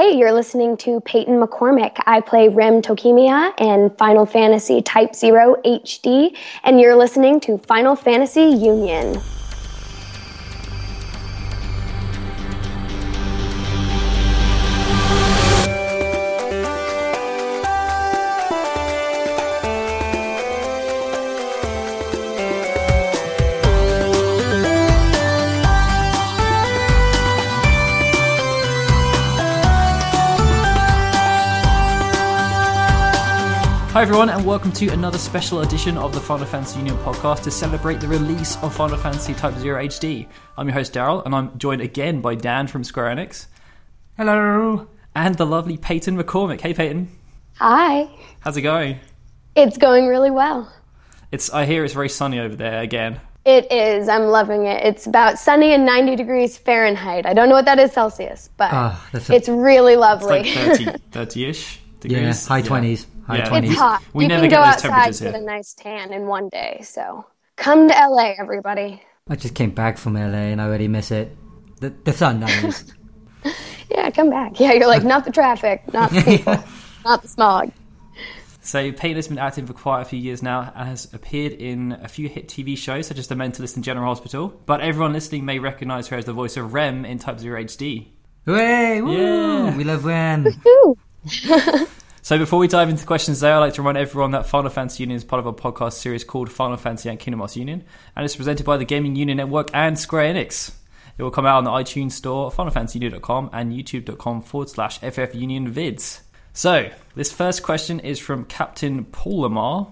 Hey, you're listening to Peyton McCormick. I play Rem Tokimiya in Final Fantasy Type 0 HD, and you're listening to Final Fantasy Union. Everyone, and welcome to another special edition of the Final Fantasy Union podcast to celebrate the release of Final Fantasy Type 0 HD. I'm your host, Daryl, and I'm joined again by Dan from Square Enix. Hello. And the lovely Peyton McCormick. Hey, Peyton. Hi. How's it going? It's going really well. It's. I hear it's very sunny over there again. It is. I'm loving it. It's about sunny and 90 degrees Fahrenheit. I don't know what that is Celsius, but ah, that's a- it's really It's lovely. like 30, 30-ish Yeah, degrees. high 20s. High Yeah. 20s. it's hot. We you never can get go those outside temperatures get here. a nice tan in one day. So come to LA, everybody. I just came back from LA and I already miss it. The, the sun, that is. Yeah, come back. Yeah, you're like not the traffic, not the people, not the smog. So Peyton has been acting for quite a few years now and has appeared in a few hit TV shows such as The Mentalist and General Hospital. But everyone listening may recognise her as the voice of Rem in Type 0 HD. Hooray! Woo! Yeah. We love Rem. So before we dive into questions there, I'd like to remind everyone that Final Fantasy Union is part of a podcast series called Final Fantasy and Kingdom Hearts Union, and it's presented by the Gaming Union Network and Square Enix. It will come out on the iTunes Store, FinalFantasyUnion.com, and YouTube.com forward slash FFUnionVids. So, this first question is from Captain Paul Lamar.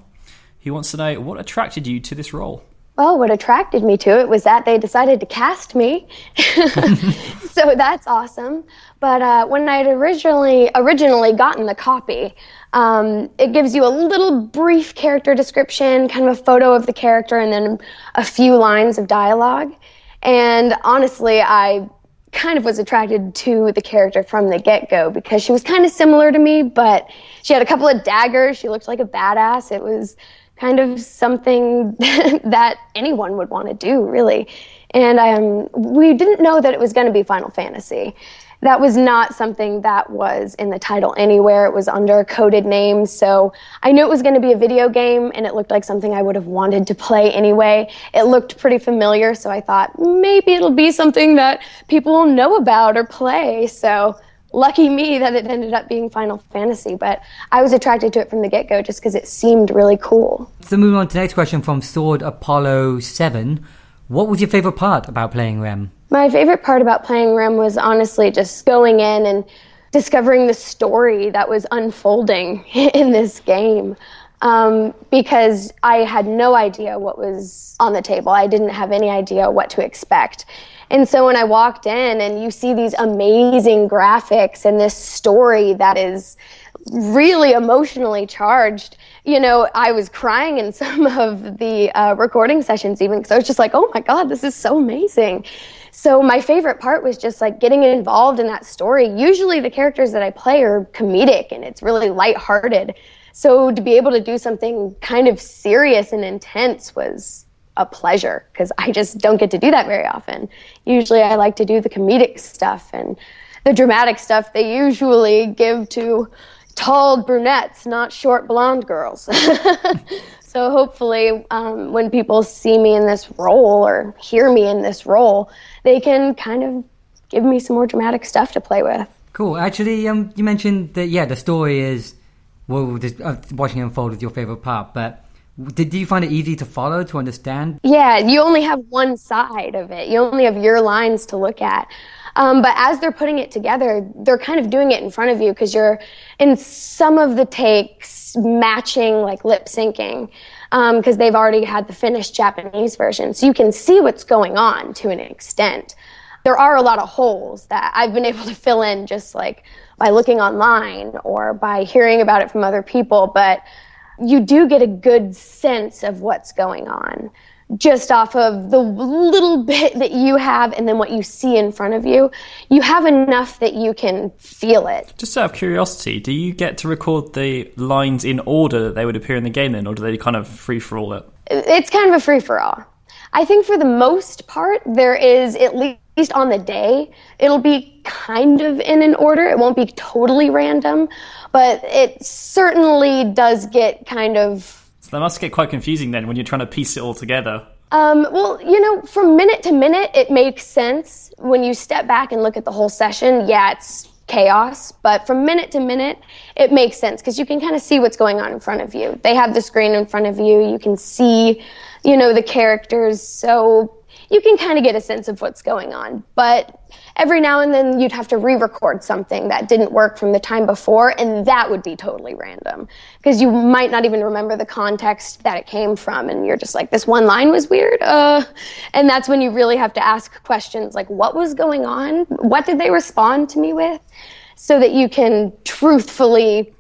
He wants to know what attracted you to this role? Well, what attracted me to it was that they decided to cast me, so that's awesome. But uh, when I had originally originally gotten the copy, um, it gives you a little brief character description, kind of a photo of the character, and then a few lines of dialogue. And honestly, I kind of was attracted to the character from the get go because she was kind of similar to me, but she had a couple of daggers. She looked like a badass. It was kind of something that anyone would want to do, really. And um, we didn't know that it was going to be Final Fantasy. That was not something that was in the title anywhere. It was under a coded name. So I knew it was going to be a video game, and it looked like something I would have wanted to play anyway. It looked pretty familiar, so I thought maybe it'll be something that people will know about or play. So lucky me that it ended up being Final Fantasy, but I was attracted to it from the get go just because it seemed really cool. so moving on to the next question from Sword Apollo 7. What was your favourite part about playing Rem? My favorite part about playing Rem was honestly just going in and discovering the story that was unfolding in this game. Um, because I had no idea what was on the table. I didn't have any idea what to expect. And so when I walked in and you see these amazing graphics and this story that is really emotionally charged. You know, I was crying in some of the uh, recording sessions, even because I was just like, oh my God, this is so amazing. So, my favorite part was just like getting involved in that story. Usually, the characters that I play are comedic and it's really lighthearted. So, to be able to do something kind of serious and intense was a pleasure because I just don't get to do that very often. Usually, I like to do the comedic stuff and the dramatic stuff they usually give to tall brunettes, not short blonde girls. so hopefully, um, when people see me in this role or hear me in this role, they can kind of give me some more dramatic stuff to play with. Cool. Actually, um, you mentioned that, yeah, the story is, well, just, uh, watching it unfold is your favourite part, but did, you find it easy to follow, to understand? Yeah, you only have one side of it. You only have your lines to look at. Um, but as they're putting it together, they're kind of doing it in front of you because you're in some of the takes matching like lip syncing because they've already had the finished Japanese version. So you can see what's going on to an extent. There are a lot of holes that I've been able to fill in just like by looking online or by hearing about it from other people. But you do get a good sense of what's going on just off of the little bit that you have and then what you see in front of you. You have enough that you can feel it. Just out of curiosity, do you get to record the lines in order that they would appear in the game then, or do they kind of free for all it? It's kind of a free for all. I think for the most part, there is at least least on the day, it'll be kind of in an order. It won't be totally random, but it certainly does get kind of. So that must get quite confusing then when you're trying to piece it all together. Um, well, you know, from minute to minute, it makes sense. When you step back and look at the whole session, yeah, it's chaos, but from minute to minute, it makes sense because you can kind of see what's going on in front of you. They have the screen in front of you. You can see, you know, the characters. So you can kind of get a sense of what's going on. But every now and then you'd have to re-record something that didn't work from the time before, and that would be totally random because you might not even remember the context that it came from, and you're just like, this one line was weird. Uh, and that's when you really have to ask questions like, what was going on? What did they respond to me with? So that you can truthfully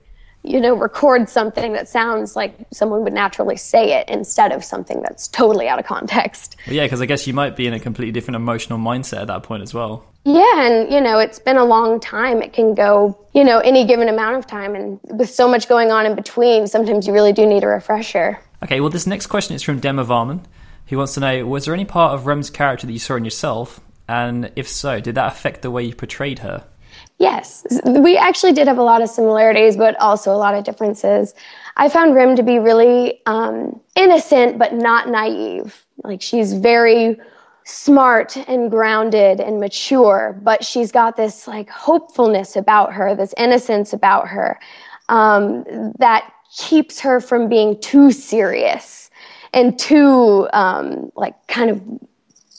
you know, record something that sounds like someone would naturally say it instead of something that's totally out of context. Well, yeah, because I guess you might be in a completely different emotional mindset at that point as well. Yeah, and you know, it's been a long time. It can go, you know, any given amount of time, and with so much going on in between, sometimes you really do need a refresher. Okay, well, this next question is from Dema Varman, who wants to know: Was there any part of Rem's character that you saw in yourself, and if so, did that affect the way you portrayed her? Yes, we actually did have a lot of similarities, but also a lot of differences. I found Rem to be really um, innocent, but not naive. Like she's very smart and grounded and mature, but she's got this like hopefulness about her, this innocence about her um, that keeps her from being too serious and too um, like kind of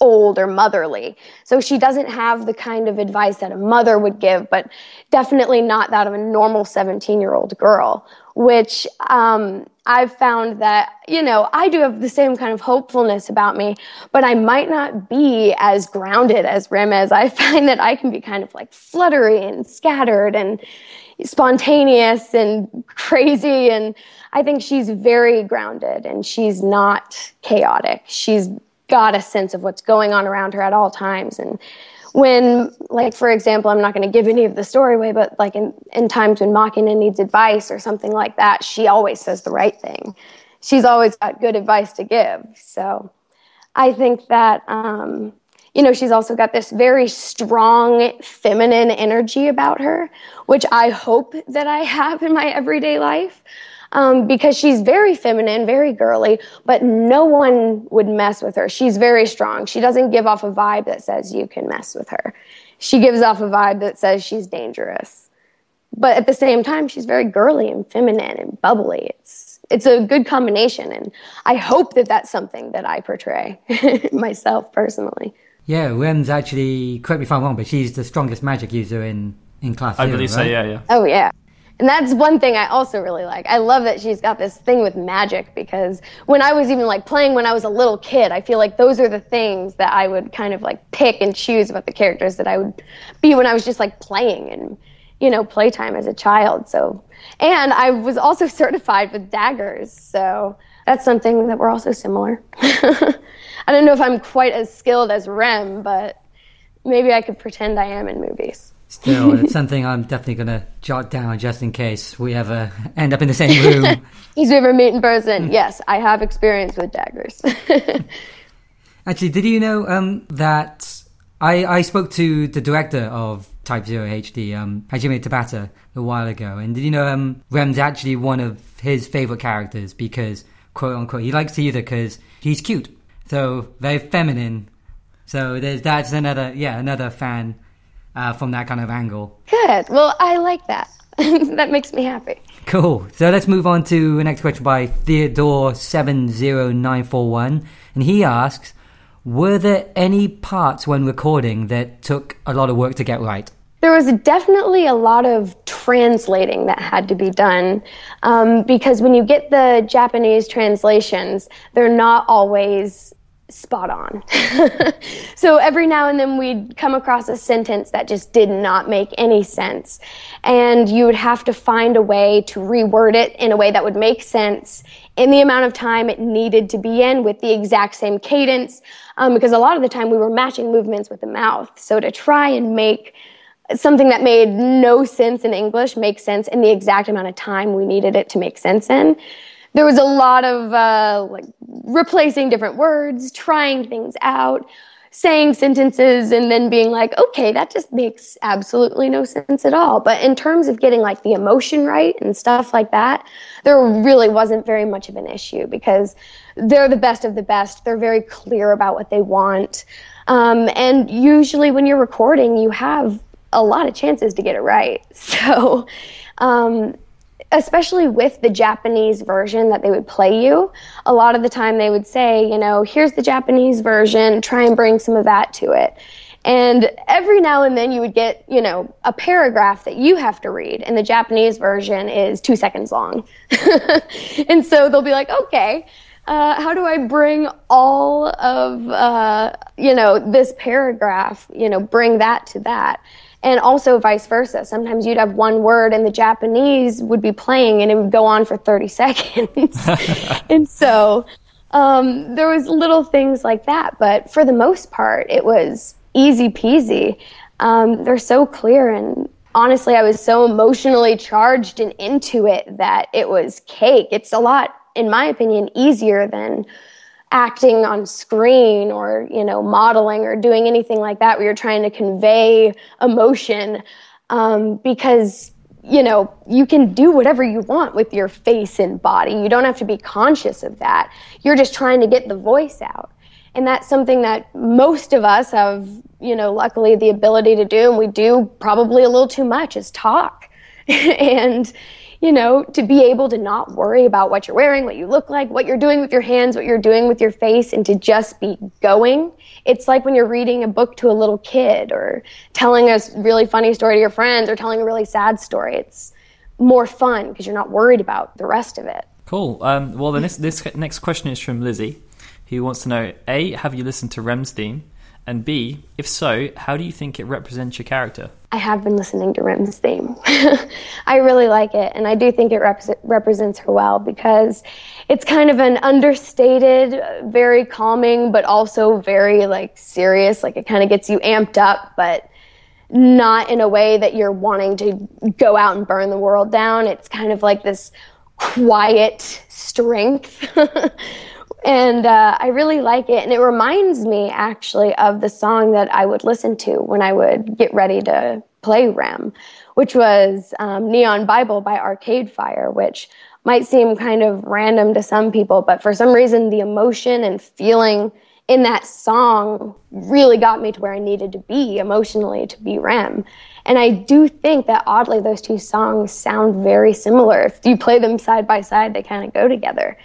old or motherly. So she doesn't have the kind of advice that a mother would give, but definitely not that of a normal 17 year old girl, which um, I've found that, you know, I do have the same kind of hopefulness about me, but I might not be as grounded as Rem is. I find that I can be kind of like fluttery and scattered and spontaneous and crazy and I think she's very grounded and she's not chaotic. She's got a sense of what's going on around her at all times. And when, like, for example, I'm not going to give any of the story away, but like in, in times when Machina needs advice or something like that, she always says the right thing. She's always got good advice to give. So I think that, um, you know, she's also got this very strong feminine energy about her, which I hope that I have in my everyday life um, because she's very feminine, very girly, but no one would mess with her. She's very strong. She doesn't give off a vibe that says you can mess with her. She gives off a vibe that says she's dangerous. But at the same time, she's very girly and feminine and bubbly. It's it's a good combination, and I hope that that's something that I portray myself personally. Yeah, Rem's actually, correct me if I'm wrong, but she's the strongest magic user in in class. I believe right? so. Yeah, yeah. Oh yeah. And that's one thing I also really like. I love that she's got this thing with magic because when I was even like playing when I was a little kid, I feel like those are the things that I would kind of like pick and choose about the characters that I would be when I was just like playing and, you know, playtime as a child. So, and I was also certified with daggers. So that's something that we're also similar. I don't know if I'm quite as skilled as Rem, but maybe I could pretend I am in movies. Still, it's something I'm definitely going to jot down just in case we ever end up in the same room. He's ever meet in person. yes, I have experience with daggers. Actually, did you know um, that I, I spoke to the director of Type Zero HD, um, Hajime Tabata, a while ago, and did you know um, Rem's actually one of his favorite characters because, quote unquote, he likes it because he's cute, so very feminine. So there's that's another yeah another fan uh, from that kind of angle. Good. Well, I like that. that makes me happy. Cool. So let's move on to the next question by Theodore70941. And he asks Were there any parts when recording that took a lot of work to get right? There was definitely a lot of translating that had to be done um, because when you get the Japanese translations, they're not always spot on. so every now and then we'd come across a sentence that just did not make any sense. And you would have to find a way to reword it in a way that would make sense in the amount of time it needed to be in with the exact same cadence. Um, because a lot of the time we were matching movements with the mouth. So to try and make something that made no sense in English make sense in the exact amount of time we needed it to make sense in there was a lot of uh, like replacing different words, trying things out. saying sentences and then being like, okay, that just makes absolutely no sense at all. But in terms of getting like the emotion right and stuff like that, there really wasn't very much of an issue because they're the best of the best. They're very clear about what they want. Um, and usually when you're recording, you have a lot of chances to get it right. So, um, especially with the Japanese version that they would play you, a lot of the time they would say, you know, here's the Japanese version, try and bring some of that to it. And every now and then you would get, you know, a paragraph that you have to read, and the Japanese version is two seconds long. and so they'll be like, okay, uh, how do I bring all of, uh, you know, this paragraph, you know, bring that to that? And also vice versa. Sometimes you'd have one word and the Japanese would be playing and it would go on for 30 seconds. and so um, there was little things like that, but for the most part, it was easy peasy. Um, they're so clear and honestly, I was so emotionally charged and into it that it was cake. It's a lot, in my opinion, easier than acting on screen or you know modeling or doing anything like that where you're trying to convey emotion um, because you know you can do whatever you want with your face and body. You don't have to be conscious of that. You're just trying to get the voice out. And that's something that most of us have you know luckily the ability to do. And we do probably a little too much is talk. And you know, to be able to not worry about what you're wearing, what you look like, what you're doing with your hands, what you're doing with your face, and to just be going. It's like when you're reading a book to a little kid or telling a really funny story to your friends or telling a really sad story. It's more fun because you're not worried about the rest of it. Cool. Um, well, then this, this next question is from Lizzie, who wants to know A, have you listened to Rem's theme? And B, if so, how do you think it represents your character? I have been listening to Rem's theme. I really like it, and I do think it rep- represents her well because it's kind of an understated, very calming, but also very like serious. Like it kind of gets you amped up, but not in a way that you're wanting to go out and burn the world down. It's kind of like this quiet strength and uh, I really like it. And it reminds me actually of the song that I would listen to when I would get ready to play Rem, which was um, Neon Bible by Arcade Fire, which might seem kind of random to some people, but for some reason, the emotion and feeling in that song really got me to where I needed to be emotionally to be Rem. And I do think that oddly, those two songs sound very similar. If you play them side by side, they kind of go together.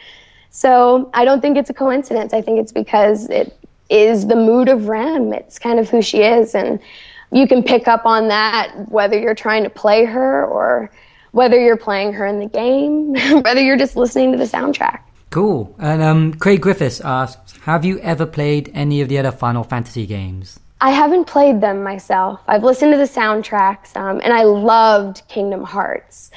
So I don't think it's a coincidence. I think it's because it is the mood of Rem. It's kind of who she is. And you can pick up on that whether you're trying to play her or whether you're playing her in the game, whether you're just listening to the soundtrack. Cool. And um, Craig Griffiths asks Have you ever played any of the other Final Fantasy games? I haven't played them myself. I've listened to the soundtracks, um, and I loved Kingdom Hearts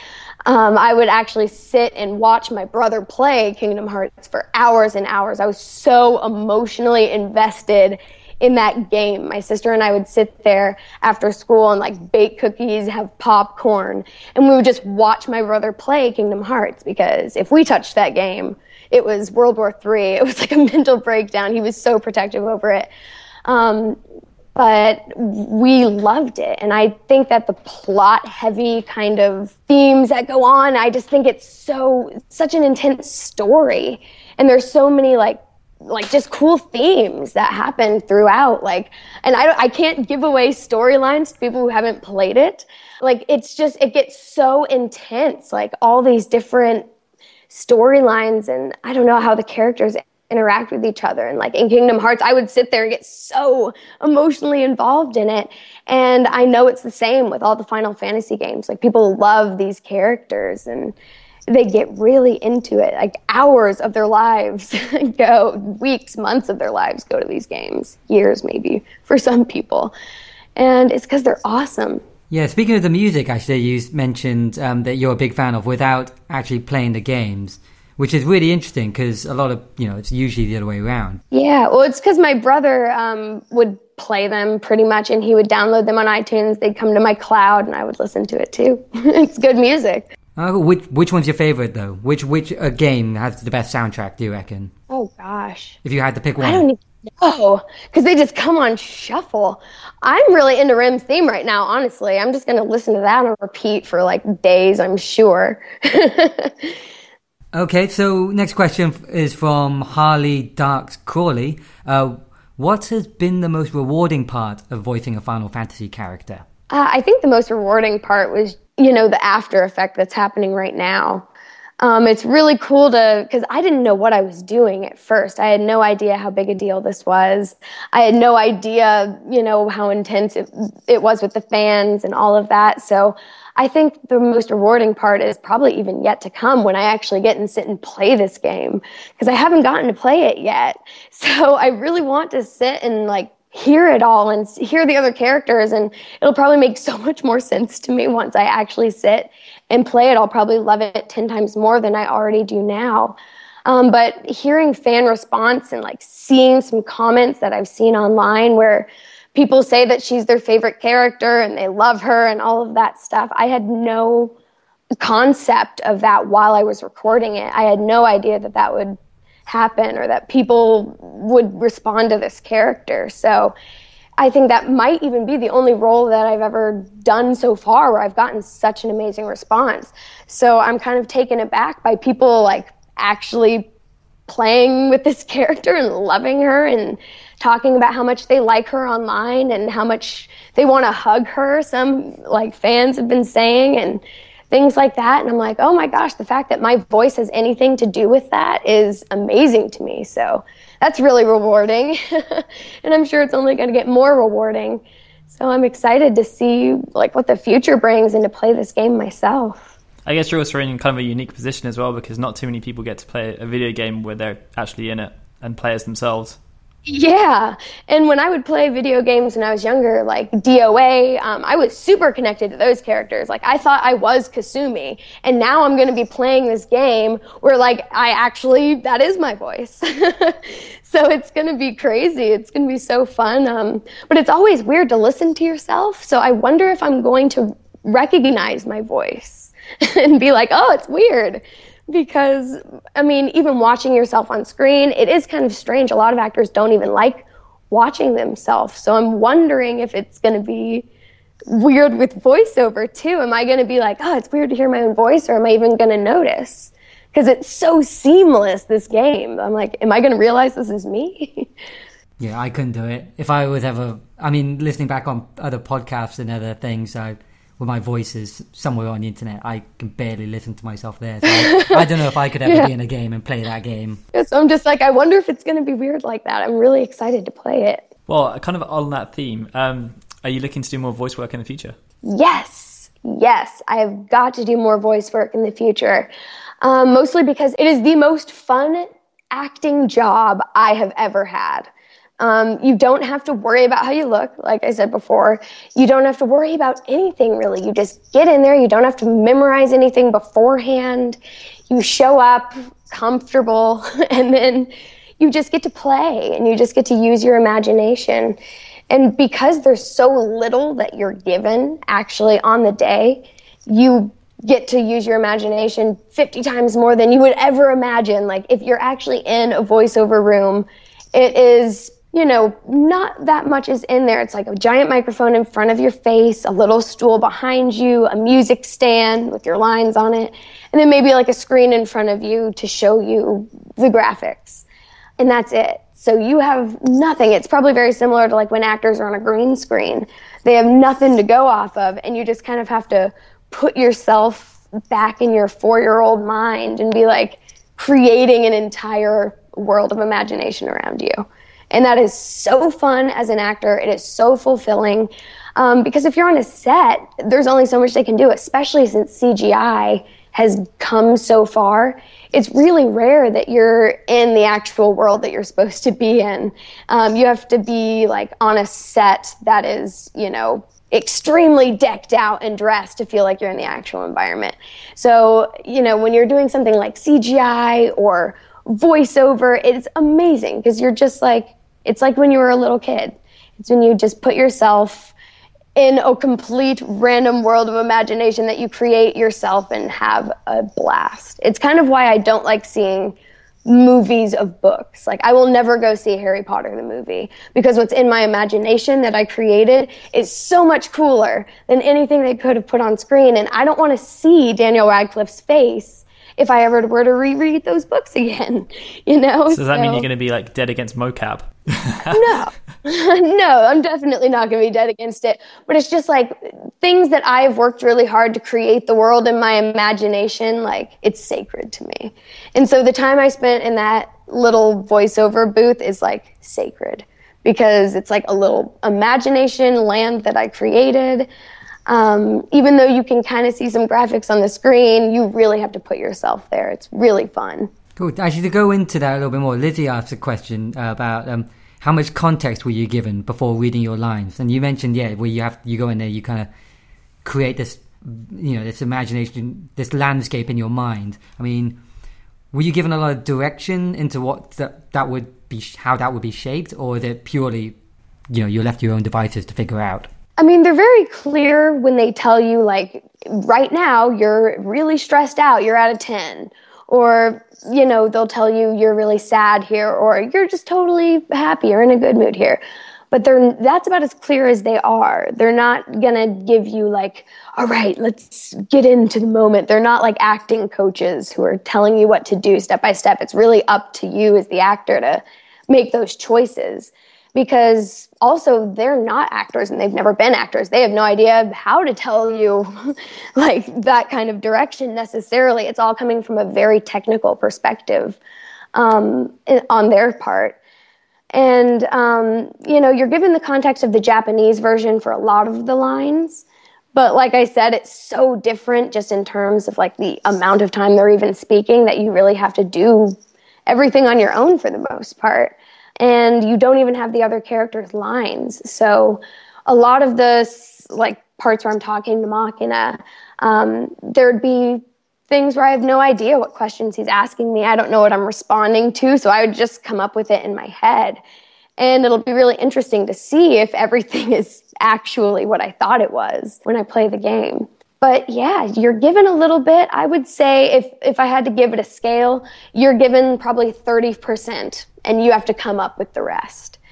um, I would actually sit and watch my brother play Kingdom Hearts for hours and hours. I was so emotionally invested in that game. My sister and I would sit there after school and like bake cookies, have popcorn, and we would just watch my brother play Kingdom Hearts because if we touched that game, it was World War III. It was like a mental breakdown. He was so protective over it. Um, but we loved it. And I think that the plot heavy kind of themes that go on, I just think it's so, such an intense story. And there's so many like, like just cool themes that happen throughout. Like, and I, I can't give away storylines to people who haven't played it. Like, it's just, it gets so intense. Like, all these different storylines, and I don't know how the characters interact with each other. And like in Kingdom Hearts, I would sit there and get so emotionally involved in it. And I know it's the same with all the Final Fantasy games. Like people love these characters and they get really into it. Like hours of their lives go, weeks, months of their lives go to these games, years maybe for some people. And it's because they're awesome. Yeah, speaking of the music, actually, you mentioned um, that you're a big fan of without actually playing the games which is really interesting because a lot of you know it's usually the other way around. Yeah, well, it's because my brother um, would play them pretty much, and he would download them on iTunes. They'd come to my cloud, and I would listen to it too. it's good music. Uh, which which one's your favorite though? Which which uh, game has the best soundtrack? Do you reckon? Oh gosh, if you had to pick one, I don't. No, because they just come on shuffle. I'm really into Rem's theme right now, honestly. I'm just going to listen to that on repeat for like days, I'm sure. okay, so next question is from Harley Darks Crawley. Uh, what has been the most rewarding part of voicing a Final Fantasy character? Uh, I think the most rewarding part was, you know, the after effect that's happening right now. Um, it's really cool to because I didn't know what I was doing at first. I had no idea how big a deal this was. I had no idea, you know, how intense it, it was with the fans and all of that. So I think the most rewarding part is probably even yet to come when I actually get and sit and play this game because I haven't gotten to play it yet. So I really want to sit and like hear it all and hear the other characters and it'll probably make so much more sense to me once I actually sit and play it, I'll probably love it 10 times more than I already do now. Um, but hearing fan response and like seeing some comments that I've seen online where people say that she's their favorite character and they love her and all of that stuff, I had no concept of that while I was recording it. I had no idea that that would happen or that people would respond to this character. So I think that might even be the only role that I've ever done so far where I've gotten such an amazing response. So I'm kind of taken aback by people like actually playing with this character and loving her and talking about how much they like her online and how much they want to hug her. Some like fans have been saying and things like that. And I'm like, oh my gosh, the fact that my voice has anything to do with that is amazing to me. So that's really rewarding. and I'm sure it's only going to get more rewarding. So I'm excited to see like what the future brings and to play this game myself. I guess you're also in kind of a unique position as well because not too many people get to play a video game where they're actually in it and play as themselves. Yeah. And when I would play video games when I was younger, like DOA, um, I was super connected to those characters. Like I thought I was Kasumi. And now I'm going to be playing this game where like I actually, that is my voice. so it's going to be crazy. It's going to be so fun. Um, but it's always weird to listen to yourself. So I wonder if I'm going to recognize my voice and be like, oh, it's weird because I mean, even watching yourself on screen, it is kind of strange. A lot of actors don't even like watching themselves. So I'm wondering if it's going to be weird with voiceover too. Am I going to be like, oh, it's weird to hear my own voice, or am I even going to notice? Because it's so seamless, this game. I'm like, am I going to realize this is me? yeah, I couldn't do it. If I was ever, I mean, listening back on other podcasts and other things, I with my voices somewhere on the internet, I can barely listen to myself there. So I, I, don't know if I could ever yeah. be in a game and play that game. so I'm just like, I wonder if it's going to be weird like that. I'm really excited to play it. Well, kind of on that theme, um, are you looking to do more voice work in the future? Yes, yes. I have got to do more voice work in the future, um, mostly because it is the most fun acting job I have ever had. Um, you don't have to worry about how you look, like I said before. You don't have to worry about anything really. You just get in there. You don't have to memorize anything beforehand. You show up comfortable, and then you just get to play and you just get to use your imagination. And because there's so little that you're given actually on the day, you get to use your imagination 50 times more than you would ever imagine. Like if you're actually in a voiceover room, it is you know, not that much is in there. It's like a giant microphone in front of your face, a little stool behind you, a music stand with your lines on it, and then maybe like a screen in front of you to show you the graphics. And that's it. So you have nothing. It's probably very similar to like when actors are on a green screen. They have nothing to go off of, and you just kind of have to put yourself back in your four year old mind and be like creating an entire world of imagination around you. And that is so fun as an actor. It is so fulfilling. Um, because if you're on a set, there's only so much they can do, especially since CGI has come so far. It's really rare that you're in the actual world that you're supposed to be in. Um, you have to be like on a set that is, you know, extremely decked out and dressed to feel like you're in the actual environment. So, you know, when you're doing something like CGI or voiceover. It's amazing because you're just like, it's like when you were a little kid. It's when you just put yourself in a complete random world of imagination that you create yourself and have a blast. It's kind of why I don't like seeing movies of books. Like I will never go see Harry Potter the movie because what's in my imagination that I created is so much cooler than anything they could have put on screen and I don't want to see Daniel Radcliffe's face if I ever were to reread those books again, you know? So does that so, mean you're going to be like dead against mocap? no, no, I'm definitely not going to be dead against it. But it's just like things that I've worked really hard to create the world in my imagination, like it's sacred to me. And so the time I spent in that little voiceover booth is like sacred because it's like a little imagination land that I created. Um, even though you can kind of see some graphics on the screen, you really have to put yourself there. It's really fun. Cool. Actually, to go into that a little bit more, Lizzie asked a question uh, about um, how much context were you given before reading your lines, and you mentioned yeah, where you have you go in there, you kind of create this, you know, this imagination, this landscape in your mind. I mean, were you given a lot of direction into what that that would be, how that would be shaped, or is it purely, you know, you left your own devices to figure out? I mean, they're very clear when they tell you, like, right now you're really stressed out, you're at a 10. Or, you know, they'll tell you you're really sad here, or you're just totally happy, you're in a good mood here. But they're, that's about as clear as they are. They're not going to give you, like, all right, let's get into the moment. They're not like acting coaches who are telling you what to do step by step. It's really up to you as the actor to make those choices because also they're not actors and they've never been actors. They have no idea how to tell you like that kind of direction necessarily. It's all coming from a very technical perspective um, on their part. And, um, you know, you're given the context of the Japanese version for a lot of the lines. But like I said, it's so different just in terms of like the amount of time they're even speaking that you really have to do everything on your own for the most part and you don't even have the other characters' lines. So a lot of the like parts where I'm talking to Machina, um, there'd be things where I have no idea what questions he's asking me. I don't know what I'm responding to, so I would just come up with it in my head. And it'll be really interesting to see if everything is actually what I thought it was when I play the game. But yeah, you're given a little bit. I would say if, if I had to give it a scale, you're given probably 30% and you have to come up with the rest.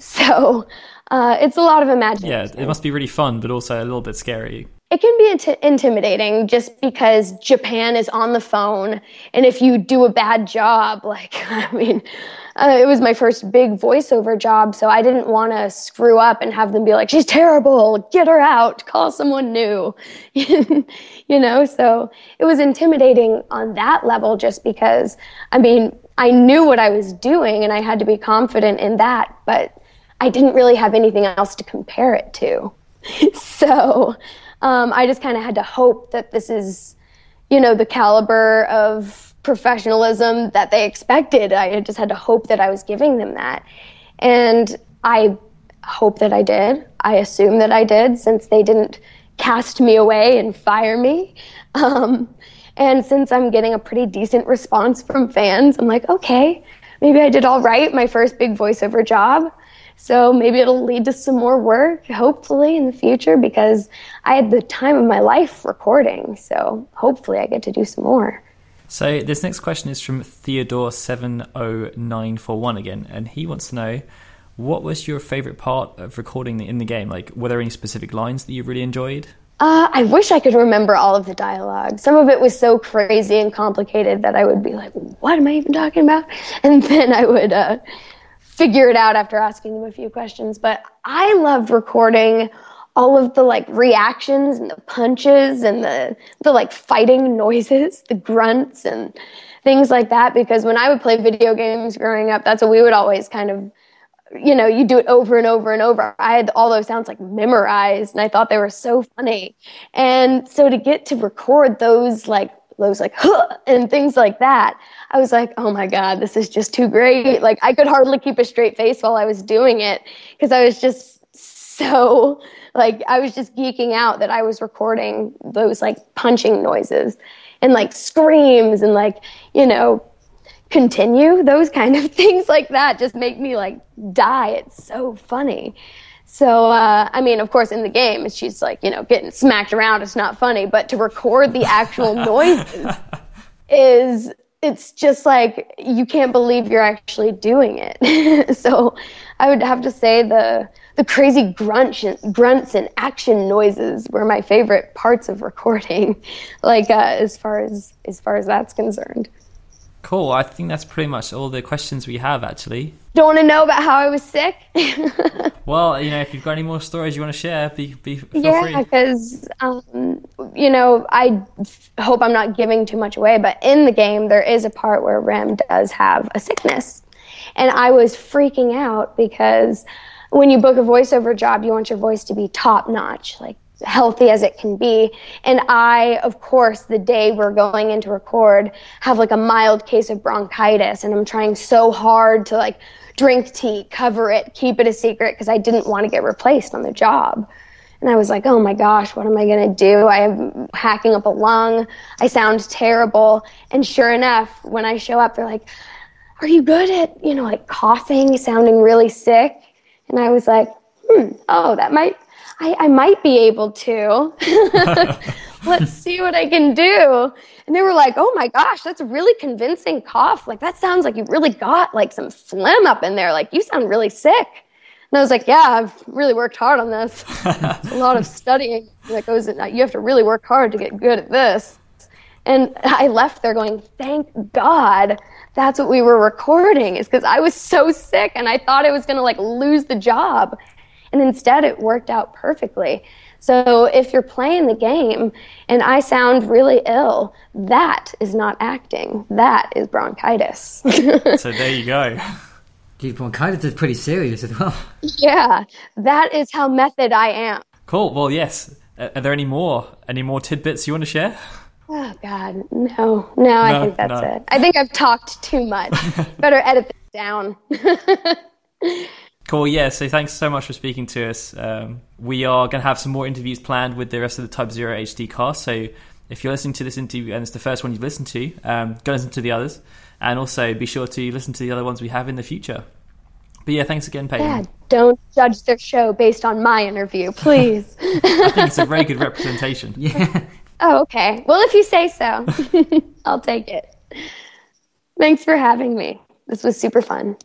So uh, it's a lot of imagination. Yeah, it must be really fun, but also a little bit scary. It can be int- intimidating just because Japan is on the phone, and if you do a bad job, like I mean, uh, it was my first big voiceover job, so I didn't want to screw up and have them be like, "She's terrible, get her out, call someone new," you know. So it was intimidating on that level, just because I mean, I knew what I was doing and I had to be confident in that, but I didn't really have anything else to compare it to. so um, I just kind of had to hope that this is, you know, the caliber of professionalism that they expected. I just had to hope that I was giving them that. And I hope that I did. I assume that I did since they didn't cast me away and fire me. Um, and since I'm getting a pretty decent response from fans, I'm like, okay, maybe I did all right, my first big voiceover job. So maybe it'll lead to some more work, hopefully, in the future, because I had the time of my life recording. So hopefully I get to do some more. So this next question is from Theodore70941 again, and he wants to know what was your favorite part of recording in the game? Like, were there any specific lines that you really enjoyed? Uh, I wish I could remember all of the dialogue. Some of it was so crazy and complicated that I would be like, what am I even talking about? And then I would uh, figure it out after asking them a few questions. But I loved recording all of the like reactions and the punches and the the like fighting noises, the grunts and things like that because when I would play video games growing up, that's what we would always kind of you know, you do it over and over and over. I had all those sounds like memorized and I thought they were so funny. And so to get to record those like those like huh, and things like that, I was like, oh my God, this is just too great. Like I could hardly keep a straight face while I was doing it because I was just so like I was just geeking out that I was recording those like punching noises and like screams and like, you know, continue those kind of things like that just make me like die it's so funny so uh, i mean of course in the game she's like you know getting smacked around it's not funny but to record the actual noises is it's just like you can't believe you're actually doing it. so I would have to say the the crazy grunts and, grunts and action noises were my favorite parts of recording, like uh, as far as as far as that's concerned. Cool. I think that's pretty much all the questions we have, actually. Don't want to know about how I was sick? well, you know, if you've got any more stories you want to share, be, be feel yeah, because um, you know, I hope I'm not giving too much away, but in the game there is a part where Rem does have a sickness, and I was freaking out because when you book a voiceover job, you want your voice to be top notch, like healthy as it can be. And I, of course, the day we're going in to record, have like a mild case of bronchitis, and I'm trying so hard to like drink tea, cover it, keep it a secret because I didn't want to get replaced on the job. And I was like, oh my gosh, what am I going to do? I am hacking up a lung. I sound terrible. And sure enough, when I show up, they're like, are you good at, you know, like coughing, sounding really sick? And I was like, hmm, oh, that might, I, I might be able to. Let's see what I can do. And they were like, oh my gosh, that's a really convincing cough. Like, that sounds like you really got like some phlegm up in there. Like, you sound really sick. And I was like, yeah, I've really worked hard on this. a lot of studying that goes in. You have to really work hard to get good at this. And I left there going, thank God that's what we were recording is because I was so sick and I thought I was going to like lose the job. And instead it worked out perfectly. So if you're playing the game and I sound really ill, that is not acting. That is bronchitis. so there you go. Gee, bronchitis is pretty serious as well. Yeah, that is how method I am. Cool. Well, yes. Are there any more any more tidbits you want to share? Oh God, no, no. I think that's no. it. I think I've talked too much. Better edit this down. Cool. Yeah. So thanks so much for speaking to us. Um, we are going to have some more interviews planned with the rest of the Type Zero HD cast. So if you're listening to this interview and it's the first one you've listened to, um, go listen to the others, and also be sure to listen to the other ones we have in the future. But yeah, thanks again, Peyton. Yeah, don't judge their show based on my interview, please. I think it's a very good representation. Yeah. Oh, okay. Well, if you say so, I'll take it. Thanks for having me. This was super fun.